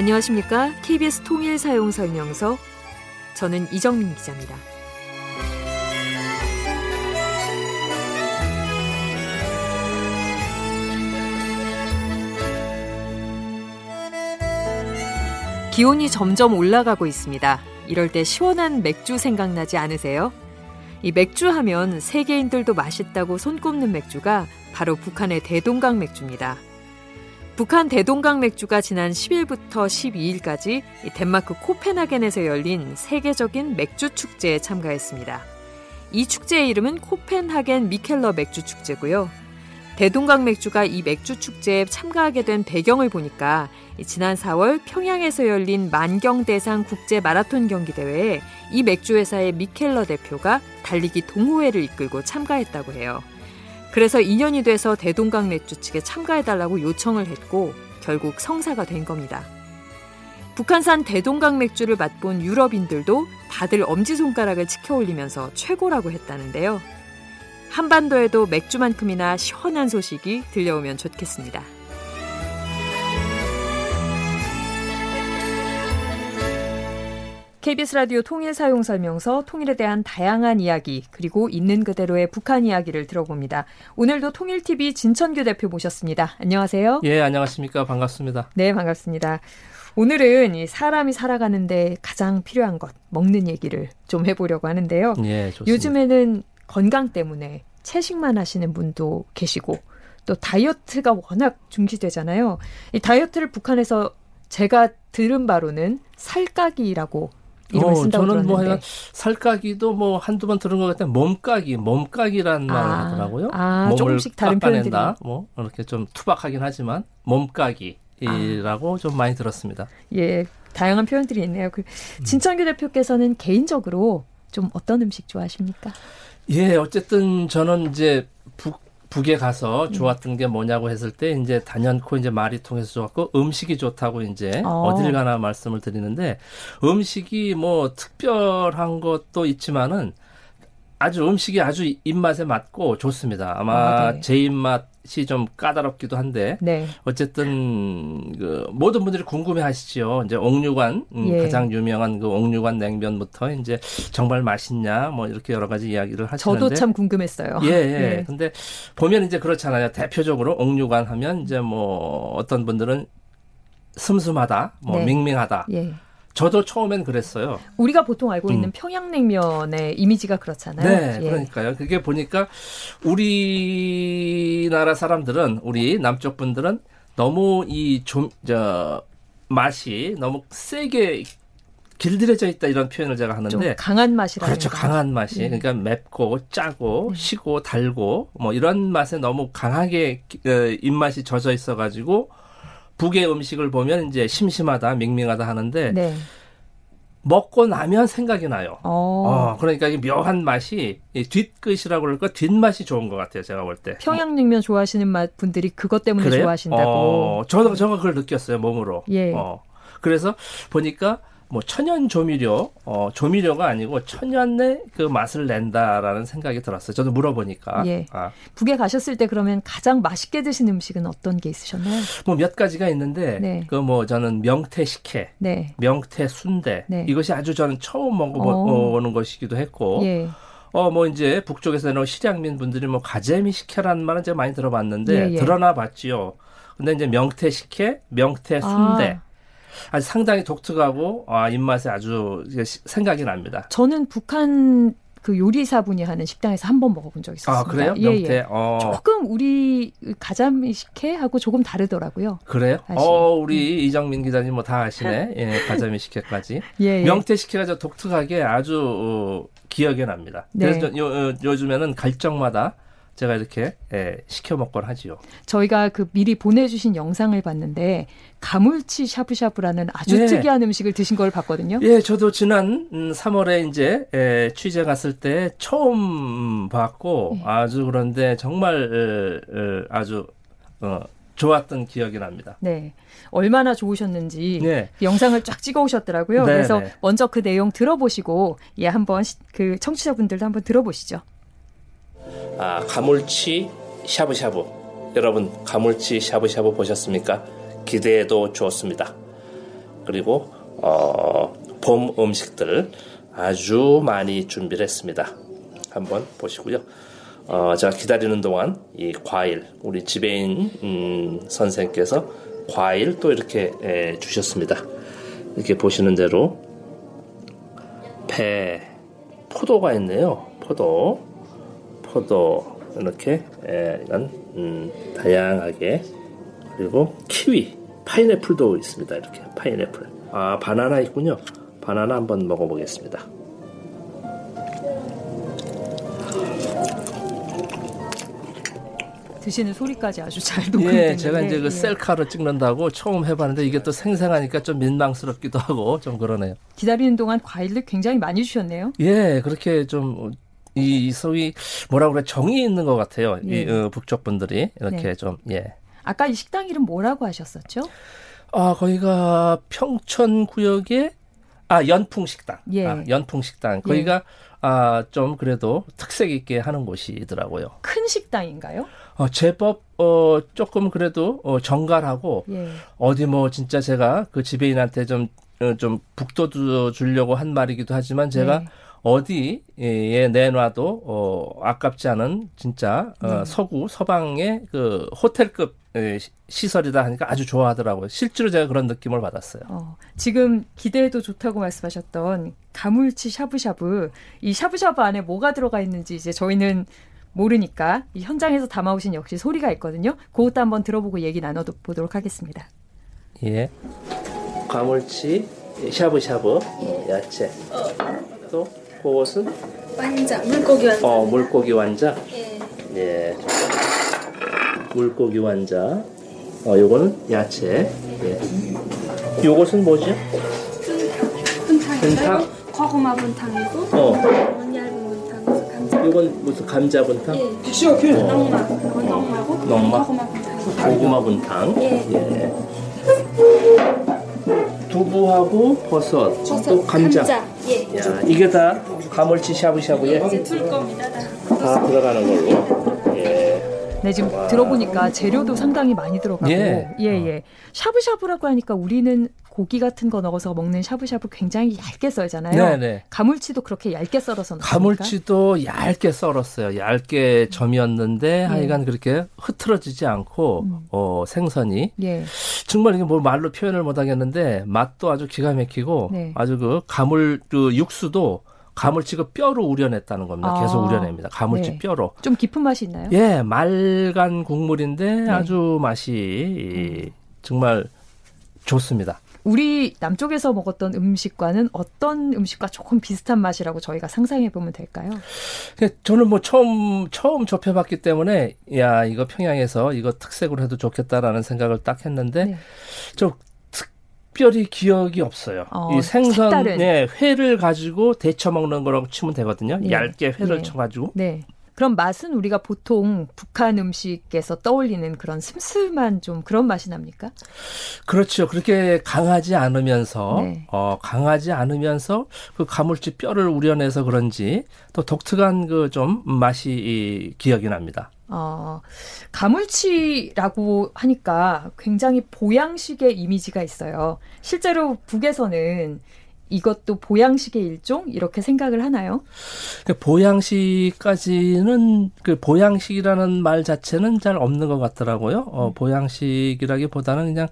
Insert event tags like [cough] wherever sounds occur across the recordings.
안녕하십니까? KBS 통일 사용 설명서 저는 이정민 기자입니다. 기온이 점점 올라가고 있습니다. 이럴 때 시원한 맥주 생각나지 않으세요? 이 맥주 하면 세계인들도 맛있다고 손꼽는 맥주가 바로 북한의 대동강 맥주입니다. 북한 대동강 맥주가 지난 10일부터 12일까지 덴마크 코펜하겐에서 열린 세계적인 맥주 축제에 참가했습니다. 이 축제의 이름은 코펜하겐 미켈러 맥주 축제고요. 대동강 맥주가 이 맥주 축제에 참가하게 된 배경을 보니까 지난 4월 평양에서 열린 만경대상 국제 마라톤 경기 대회에 이 맥주 회사의 미켈러 대표가 달리기 동호회를 이끌고 참가했다고 해요. 그래서 2년이 돼서 대동강 맥주 측에 참가해달라고 요청을 했고 결국 성사가 된 겁니다. 북한산 대동강 맥주를 맛본 유럽인들도 다들 엄지손가락을 치켜 올리면서 최고라고 했다는데요. 한반도에도 맥주만큼이나 시원한 소식이 들려오면 좋겠습니다. KBS 라디오 통일 사용 설명서 통일에 대한 다양한 이야기 그리고 있는 그대로의 북한 이야기를 들어봅니다. 오늘도 통일TV 진천규 대표 모셨습니다. 안녕하세요. 예, 안녕하십니까. 반갑습니다. 네, 반갑습니다. 오늘은 이 사람이 살아가는데 가장 필요한 것 먹는 얘기를 좀 해보려고 하는데요. 예, 좋습니다. 요즘에는 건강 때문에 채식만 하시는 분도 계시고 또 다이어트가 워낙 중시되잖아요. 이 다이어트를 북한에서 제가 들은 바로는 살까기라고 이름을 어, 쓴다고 저는 뭐 들었는데. 살까기도 뭐 한두 번 들은 것 같은데 몸까기, 몸까기란 아, 말을 하더라고요. 아, 몸을 조금씩 다른 깎아낸다. 뭐 이렇게 좀 투박하긴 하지만 몸까기라고 좀 많이 들었습니다. 예, 다양한 표현들이 있네요. 그 진천규 대표께서는 개인적으로 좀 어떤 음식 좋아하십니까? 예, 어쨌든 저는 이제 북 북에 가서 음. 좋았던 게 뭐냐고 했을 때 이제 단연코 이제 말이 통해서 좋았고 음식이 좋다고 이제 어. 어딜 가나 말씀을 드리는데 음식이 뭐 특별한 것도 있지만은 아주 음식이 아주 입맛에 맞고 좋습니다. 아마 아, 네. 제 입맛이 좀 까다롭기도 한데 네. 어쨌든 그 모든 분들이 궁금해하시죠. 이제 옥류관 음, 예. 가장 유명한 그 옥류관 냉면부터 이제 정말 맛있냐 뭐 이렇게 여러 가지 이야기를 하시는데 저도 참 궁금했어요. 예, 예. 네. 근데 보면 이제 그렇잖아요. 대표적으로 옥류관 하면 이제 뭐 어떤 분들은 슴슴하다, 뭐 네. 밍밍하다. 예. 저도 처음엔 그랬어요. 우리가 보통 알고 음. 있는 평양냉면의 이미지가 그렇잖아요. 네, 예. 그러니까요. 그게 보니까 우리나라 사람들은 우리 남쪽 분들은 너무 이 좀 저 맛이 너무 세게 길들여져 있다 이런 표현을 제가 좀 하는데 강한 맛이라는 그렇죠. 거. 강한 맛이. 네. 그러니까 맵고 짜고 네. 시고 달고 뭐 이런 맛에 너무 강하게 기- 어, 입맛이 젖어 있어 가지고 북의 음식을 보면 이제 심심하다, 밍밍하다 하는데 네. 먹고 나면 생각이 나요. 어. 어, 그러니까 이 묘한 맛이 이 뒷끝이라고 그럴까 뒷맛이 좋은 것 같아요. 제가 볼 때. 평양냉면 좋아하시는 맛 분들이 그것 때문에 그래요? 좋아하신다고. 어, 저도 저가 그걸 느꼈어요 몸으로. 예. 어, 그래서 보니까 뭐 천연 조미료, 어, 조미료가 아니고 천연의 그 맛을 낸다라는 생각이 들었어요. 저도 물어보니까. 예. 아, 북에 가셨을 때 그러면 가장 맛있게 드신 음식은 어떤 게 있으셨나요? 뭐 몇 가지가 있는데 네. 그뭐 저는 명태 식혜, 네. 명태 순대 네. 이것이 아주 저는 처음 어. 먹어보는 것이기도 했고 예. 어뭐 이제 북쪽에서는 실향민 분들이 뭐 가재미 식혜라는 말은 제가 많이 들어봤는데 예, 예. 드러나 봤지요. 근데 이제 명태 식혜, 명태 순대 아, 아주 상당히 독특하고 아 입맛에 아주 생각이 납니다. 저는 북한 그 요리사분이 하는 식당에서 한 번 먹어본 적이 있었습니다. 아 그래요? 예, 명태. 예. 어 조금 우리 가자미 식혜하고 조금 다르더라고요. 그래요? 사실. 어 우리 이정민 기자님 뭐 다 아시네. [laughs] 예, 가자미 식혜까지. 예, 예. 명태 식혜가 저 독특하게 아주 어, 기억에 납니다. 네. 그래서 저- 요, 어, 요즘에는 갈정마다 제가 이렇게 예, 시켜 먹곤 하지요. 저희가 그 미리 보내주신 영상을 봤는데 가물치 샤브샤브라는 아주 예. 특이한 음식을 드신 걸 봤거든요. 예, 저도 지난 음, 3월에 이제 에, 취재 갔을 때 처음 봤고 예. 아주 그런데 정말 에, 에, 아주 어, 좋았던 기억이 납니다. 네. 얼마나 좋으셨는지 네. 영상을 쫙 찍어 오셨더라고요. 네, 그래서 네. 먼저 그 내용 들어보시고 예 한번 시- 그 청취자분들도 한번 들어보시죠. 아, 가물치 샤브샤브. 여러분, 가물치 샤브샤브 보셨습니까? 기대해도 좋습니다. 그리고 어, 봄 음식들 아주 많이 준비를 했습니다. 한번 보시고요. 어, 제가 기다리는 동안 이 과일 우리 지배인 음, 선생께서 과일 또 이렇게 에, 주셨습니다. 이렇게 보시는 대로 배 포도가 있네요. 포도 포도 이렇게 에, 이런 음, 다양하게 그리고 키위 파인애플도 있습니다. 이렇게 파인애플 아 바나나 있군요. 바나나 한번 먹어보겠습니다. 드시는 소리까지 아주 잘 녹음되는데 예, 제가 이제 그 예. 셀카로 찍는다고 처음 해봤는데 이게 또 생생하니까 좀 민망스럽기도 하고 좀 그러네요. 기다리는 동안 과일을 굉장히 많이 주셨네요. 예, 그렇게 좀. 이 소위 뭐라 그래 정이 있는 것 같아요. 예. 이 어, 북쪽 분들이 이렇게 네. 좀 예. 아까 이 식당 이름 뭐라고 하셨었죠? 아 거기가 평촌 구역에 아 연풍 식당. 예. 아, 연풍 식당. 거기가 아좀 그래도 특색 있게 하는 곳이더라고요. 큰 식당인가요? 어, 제법 어 조금 그래도 어, 정갈하고 예. 어디 뭐 진짜 제가 그 지배인한테 좀, 어, 좀 북돋워 주려고 한 말이기도 하지만 제가 네. 어디에 내놔도 어, 아깝지 않은 진짜 어, 네. 서구 서방의 그 호텔급 시- 시설이다 하니까 아주 좋아하더라고요. 실제로 제가 그런 느낌을 받았어요. 어, 지금 기대해도 좋다고 말씀하셨던 가물치 샤브샤브 이 샤브샤브 안에 뭐가 들어가 있는지 이제 저희는 모르니까 이 현장에서 담아오신 역시 소리가 있거든요. 그것도 한번 들어보고 얘기 나눠 보도록 하겠습니다. 예. 가물치, 샤브샤브, 어, 야채. 또 그것은 완자 물고기 완자. 어 물고기 완자. 예. 예. 물고기 완자. 어 요거는 야채. 예. 요것은 뭐죠? 분탕. 분탕? 고구마 분탕이고. 어. 원 얇은 분탕. 감자. 요건 무슨 감자 분탕? 예. 어. 농마. 이건 농마고. 농마? 고구마 분탕. 고구마 분탕. 예. 예. 두부하고 버섯, 버섯, 또 감자. 예. 야, 이게 다 가물치 샤브샤브에. 다. 다 들어가는 걸로. 예. 네, 지금 들어보니까 재료도 상당히 많이 들어가고 예. 예, 예. 샤브샤브라고 하니까 우리는 고기 같은 거 넣어서 먹는 샤브샤브 굉장히 얇게 썰잖아요. 네네. 가물치도 그렇게 얇게 썰어서 넣습니까? 가물치도 얇게 썰었어요. 얇게 점이었는데 하여간 그렇게 흐트러지지 않고 음. 어, 생선이 예. 정말 이게 뭐 말로 표현을 못 하겠는데 맛도 아주 기가 막히고 네. 아주 그 가물 그 육수도 가물치 그 뼈로 우려냈다는 겁니다. 아. 계속 우려냅니다. 가물치 네. 뼈로. 좀 깊은 맛이 있나요? 예, 맑은 국물인데 네. 아주 맛이 이, 정말 좋습니다. 우리 남쪽에서 먹었던 음식과는 어떤 음식과 조금 비슷한 맛이라고 저희가 상상해 보면 될까요? 근데 저는 뭐 처음 처음 접해봤기 때문에 야 이거 평양에서 이거 특색으로 해도 좋겠다라는 생각을 딱 했는데 네. 좀 특별히 기억이 없어요. 어, 이 생선 색다른. 네, 회를 가지고 데쳐 먹는 거라고 치면 되거든요. 네. 얇게 회를 네. 쳐가지고 네. 그럼 맛은 우리가 보통 북한 음식에서 떠올리는 그런 슴슴한 좀 그런 맛이 납니까? 그렇죠. 그렇게 강하지 않으면서 네. 어 강하지 않으면서 그 가물치 뼈를 우려내서 그런지 또 독특한 그 좀 맛이 이, 기억이 납니다. 어, 가물치라고 하니까 굉장히 보양식의 이미지가 있어요. 실제로 북에서는 이것도 보양식의 일종 이렇게 생각을 하나요? 그 보양식까지는 그 보양식이라는 말 자체는 잘 없는 것 같더라고요. 어, 보양식이라기보다는 그냥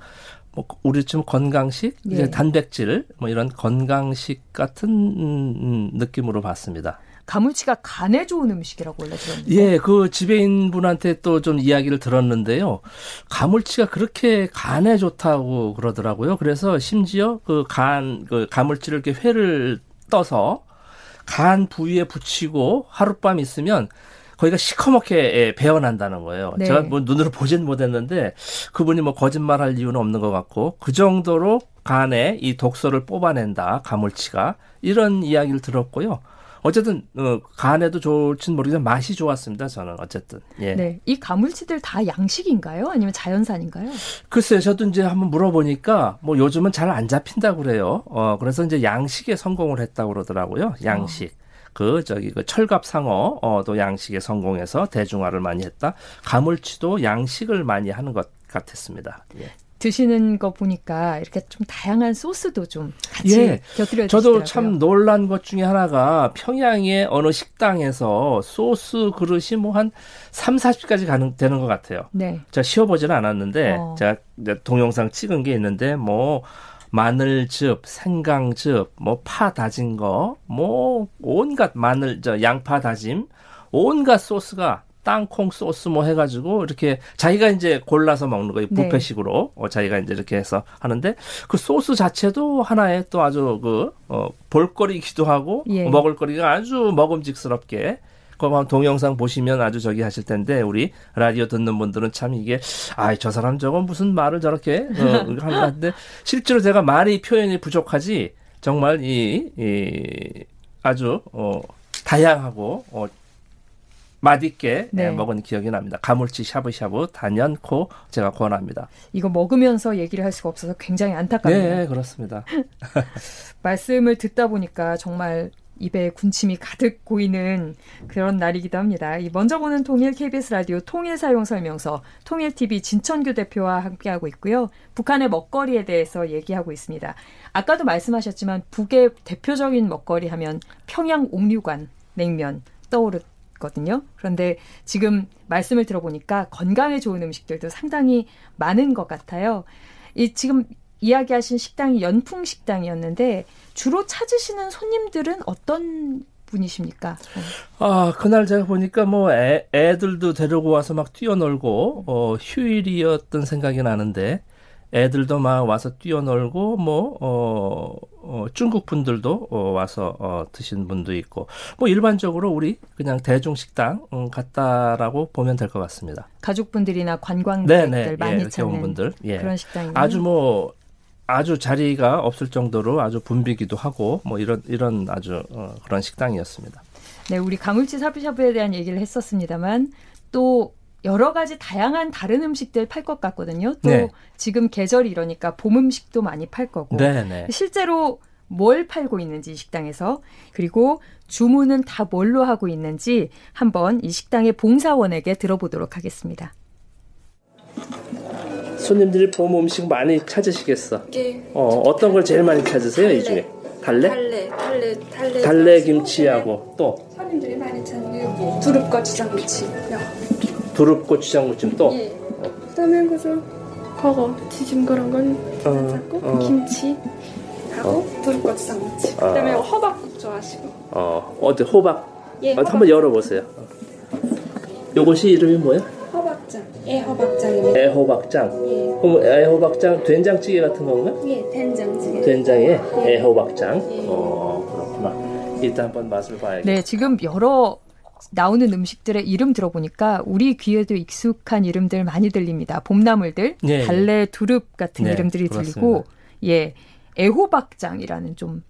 뭐 우리 좀 건강식, 예. 이제 단백질 뭐 이런 건강식 같은 음, 음, 느낌으로 봤습니다. 가물치가 간에 좋은 음식이라고 원래 들었는데. 예, 그 지배인 분한테 또 좀 이야기를 들었는데요. 가물치가 그렇게 간에 좋다고 그러더라고요. 그래서 심지어 그 간, 그 가물치를 이렇게 회를 떠서 간 부위에 붙이고 하룻밤 있으면 거기가 시커멓게 예, 배어난다는 거예요. 네. 제가 뭐 눈으로 보진 못했는데 그분이 뭐 거짓말할 이유는 없는 것 같고 그 정도로 간에 이 독소를 뽑아낸다 가물치가 이런 이야기를 들었고요. 어쨌든 어, 간에도 좋진 모르겠지만 맛이 좋았습니다. 저는 어쨌든 예. 네. 이 가물치들 다 양식인가요? 아니면 자연산인가요? 글쎄요, 저도 이제 한번 물어보니까 뭐 요즘은 잘 안 잡힌다고 그래요. 어, 그래서 이제 양식에 성공을 했다고 그러더라고요. 양식. 그 저기 그 철갑 상어 어도 양식에 성공해서 대중화를 많이 했다. 가물치도 양식을 많이 하는 것 같았습니다. 예. 드시는 거 보니까 이렇게 좀 다양한 소스도 좀 같이 예. 곁들여 저도 주시더라고요. 참 놀란 것 중에 하나가 평양의 어느 식당에서 소스 그릇이 뭐 한 3, 40까지 가능 되는 것 같아요. 네. 제가 쉬어보지는 않았는데 어. 제가 동영상 찍은 게 있는데 뭐 마늘즙, 생강즙, 뭐 파 다진 거, 뭐 온갖 마늘 저 양파 다짐, 온갖 소스가 땅콩 소스 뭐 해가지고 이렇게 자기가 이제 골라서 먹는 거예요 네. 뷔페식으로 어, 자기가 이제 이렇게 해서 하는데 그 소스 자체도 하나의 또 아주 그 어, 볼거리이기도 하고 예. 먹을거리가 아주 먹음직스럽게 한번 동영상 보시면 아주 저기 하실 텐데 우리 라디오 듣는 분들은 참 이게 아 저 사람 저건 무슨 말을 저렇게 어, [laughs] 하는데 실제로 제가 말이 표현이 부족하지 정말 이, 이 아주 어, 다양하고 어, 맛있게 네. 예, 먹은 기억이 납니다. 가물치 샤브샤브 단연코 제가 권합니다. 이거 먹으면서 얘기를 할 수가 없어서 굉장히 안타깝네요. 네, 그렇습니다. [laughs] 말씀을 듣다 보니까 정말 입에 군침이 가득 고이는 그런 날이기도 합니다. 이 먼저 보는 통일 KBS 라디오 통일 사용 설명서 통일 TV 진천규 대표와 함께하고 있고요. 북한의 먹거리에 대해서 얘기하고 있습니다. 아까도 말씀하셨지만 북의 대표적인 먹거리 하면 평양 옥류관 냉면 떠오르 거든요. 그런데 지금 말씀을 들어보니까 건강에 좋은 음식들도 상당히 많은 것 같아요. 이 지금 이야기하신 식당이 연풍 식당이었는데 주로 찾으시는 손님들은 어떤 분이십니까? 아, 그날 제가 보니까 뭐 애, 애들도 데리고 와서 막 뛰어놀고, 어, 휴일이었던 생각이 나는데, 애들도 막 와서 뛰어놀고, 뭐, 어, 어 중국 분들도 어, 와서 어, 드신 분도 있고, 뭐 일반적으로 우리 그냥 대중 식당 음, 같다라고 보면 될 것 같습니다. 가족분들이나 관광객들 네네, 많이 예, 찾는 분들. 예. 그런 식당이요. 아주 뭐, 아주 자리가 없을 정도로 아주 붐비기도 하고, 뭐 이런, 이런 아주 어, 그런 식당이었습니다. 네, 우리 가물치 샤브샤브에 대한 얘기를 했었습니다만 또 여러 가지 다양한 다른 음식들 팔 것 같거든요. 또 네. 지금 계절이 이러니까 봄 음식도 많이 팔 거고 네네. 실제로 뭘 팔고 있는지 이 식당에서 그리고 주문은 다 뭘로 하고 있는지 한번 이 식당의 봉사원에게 들어보도록 하겠습니다. 손님들이 봄 음식 많이 찾으시겠어. 예. 어, 어떤 걸 제일 많이 찾으세요, 이 중에? 달래? 달래, 달래, 달래. 달래 김치하고 또 손님들이 많이 찾는 두릅고추장무침. 두릅고추장 무침 또 예. 그다음에 그저 버거, 튀김 그런 건 어, 찾고 어. 김치 하고 두릅고추장무침. 그다음에 허밥국 좋아하시고. 어, 어디 호박 예. 어, 한번 열어보세요. 요것이 이름이 뭐야? 허박장. 예, 허박장입니다. 애호박장. 예. 그럼 애호박장 된장찌개 같은 건가? 예, 된장찌개. 된장에 애호박장. 예. 어, 그렇구나. 일단 한번 맛을 봐야겠다. 네, 지금 여러 나오는 음식들의 이름 들어보니까 우리 귀에도 익숙한 이름들 많이 들립니다. 봄나물들, 예, 예. 달래, 두릅 같은 네, 이름들이 그렇습니다. 들리고, 예, 애호박장이라는 좀,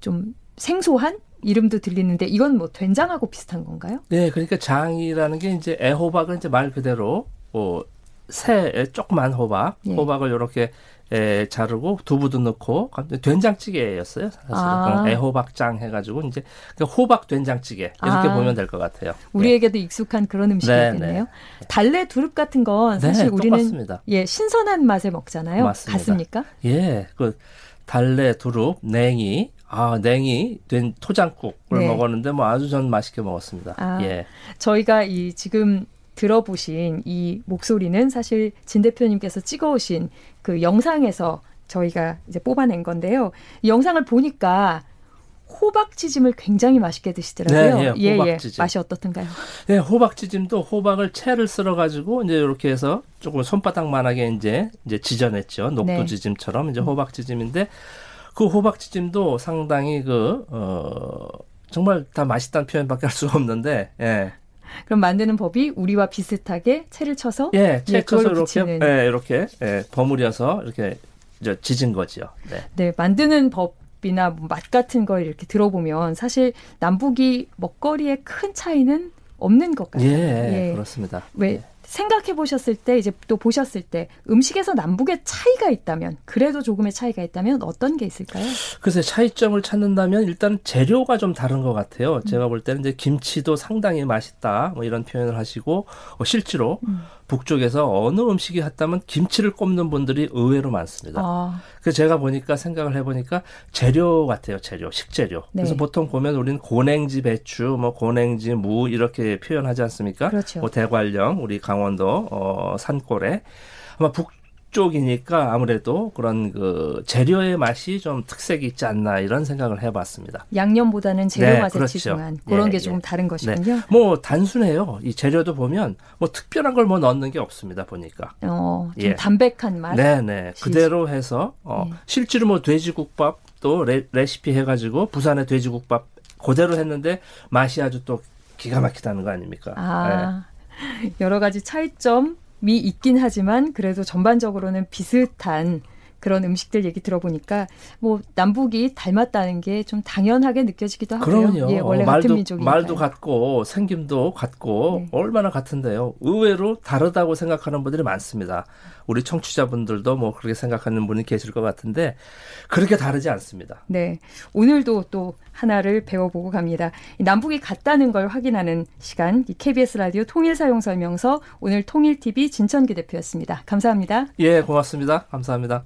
좀 생소한 이름도 들리는데 이건 뭐 된장하고 비슷한 건가요? 네, 그러니까 장이라는 게 이제 애호박은 이제 말 그대로 어, 새 조그만 호박, 예. 호박을 이렇게 에, 자르고 두부도 넣고 된장찌개였어요. 사실 아. 은 애호박장 해가지고 이제 그 호박 된장찌개 이렇게 아. 보면 될 것 같아요. 우리에게도 익숙한 그런 음식이겠네요. 네, 네. 달래, 두릅 같은 건 네, 사실 우리는 똑같습니다. 예 신선한 맛에 먹잖아요. 맞습니다. 같습니까? 예, 그 달래, 두릅, 냉이, 아 냉이 된 토장국을 네. 먹었는데 뭐 아주 전 맛있게 먹었습니다. 아. 예, 저희가 이 지금 들어보신 이 목소리는 사실 진 대표님께서 찍어오신 그 영상에서 저희가 이제 뽑아낸 건데요. 이 영상을 보니까 호박지짐을 굉장히 맛있게 드시더라고요. 네, 예, 호박지짐. 맛이 어떻던가요? 네, 호박지짐도 호박을 채를 썰어 가지고 이제 이렇게 해서 조금 손바닥만하게 이제 이제 지져냈죠. 네. 녹두지짐처럼 이제 호박지짐인데 그 호박지짐도 상당히 그 어, 정말 다 맛있다는 표현밖에 할 수가 없는데 예. 그럼 만드는 법이 우리와 비슷하게 채를 쳐서 예, 채 쳐서 그걸로 이렇게. 예, 이렇게 예, 버무려서 이렇게 이제 지진 거지요. 네. 네, 만드는 법 이나 뭐맛 같은 걸 이렇게 들어보면 사실 남북이 먹거리에 큰 차이는 없는 것 같아요. 예, 예. 그렇습니다. 왜 예. 생각해 보셨을 때 이제 또 보셨을 때 음식에서 남북의 차이가 있다면 그래도 조금의 차이가 있다면 어떤 게 있을까요? 글쎄 차이점을 찾는다면 일단 재료가 좀 다른 것 같아요. 음. 제가 볼 때는 이제 김치도 상당히 맛있다 뭐 이런 표현을 하시고 어, 실제로 음. 북쪽에서 어느 음식이 했다면 김치를 꼽는 분들이 의외로 많습니다. 아. 그래서 제가 보니까 생각을 해보니까 재료 같아요, 재료, 식재료. 네. 그래서 보통 보면 우리는 고냉지 배추, 뭐 고냉지 무 이렇게 표현하지 않습니까? 그렇죠. 뭐 대관령, 우리 강원도 어, 산골에 아마 북 쪽이니까 아무래도 그런 그 재료의 맛이 좀 특색이 있지 않나 이런 생각을 해봤습니다. 양념보다는 재료 네, 맛에 그렇죠. 집중한 그런 예, 게 조금 예. 다른 것이군요. 네. 뭐 단순해요. 이 재료도 보면 뭐 특별한 걸 뭐 넣는 게 없습니다. 보니까. 어, 좀 예. 담백한 맛. 네네. 그대로 해서 어, 예. 실제로 뭐 돼지국밥 또 레, 레시피 해가지고 부산의 돼지국밥 그대로 했는데 맛이 아주 또 기가 막히다는 거 아닙니까? 아, 네. 여러 가지 차이점 미 있긴 하지만 그래도 전반적으로는 비슷한 그런 음식들 얘기 들어보니까 뭐 남북이 닮았다는 게 좀 당연하게 느껴지기도 하고요. 그럼요. 예, 원래 말도, 같은 민족이니까 말도 같고 생김도 같고 네. 얼마나 같은데요. 의외로 다르다고 생각하는 분들이 많습니다. 우리 청취자분들도 뭐 그렇게 생각하는 분이 계실 것 같은데 그렇게 다르지 않습니다. 네. 오늘도 또 하나를 배워보고 갑니다. 남북이 같다는 걸 확인하는 시간 KBS 라디오 통일 사용 설명서 오늘 통일 TV 진천기 대표였습니다. 감사합니다. 예, 고맙습니다. 감사합니다.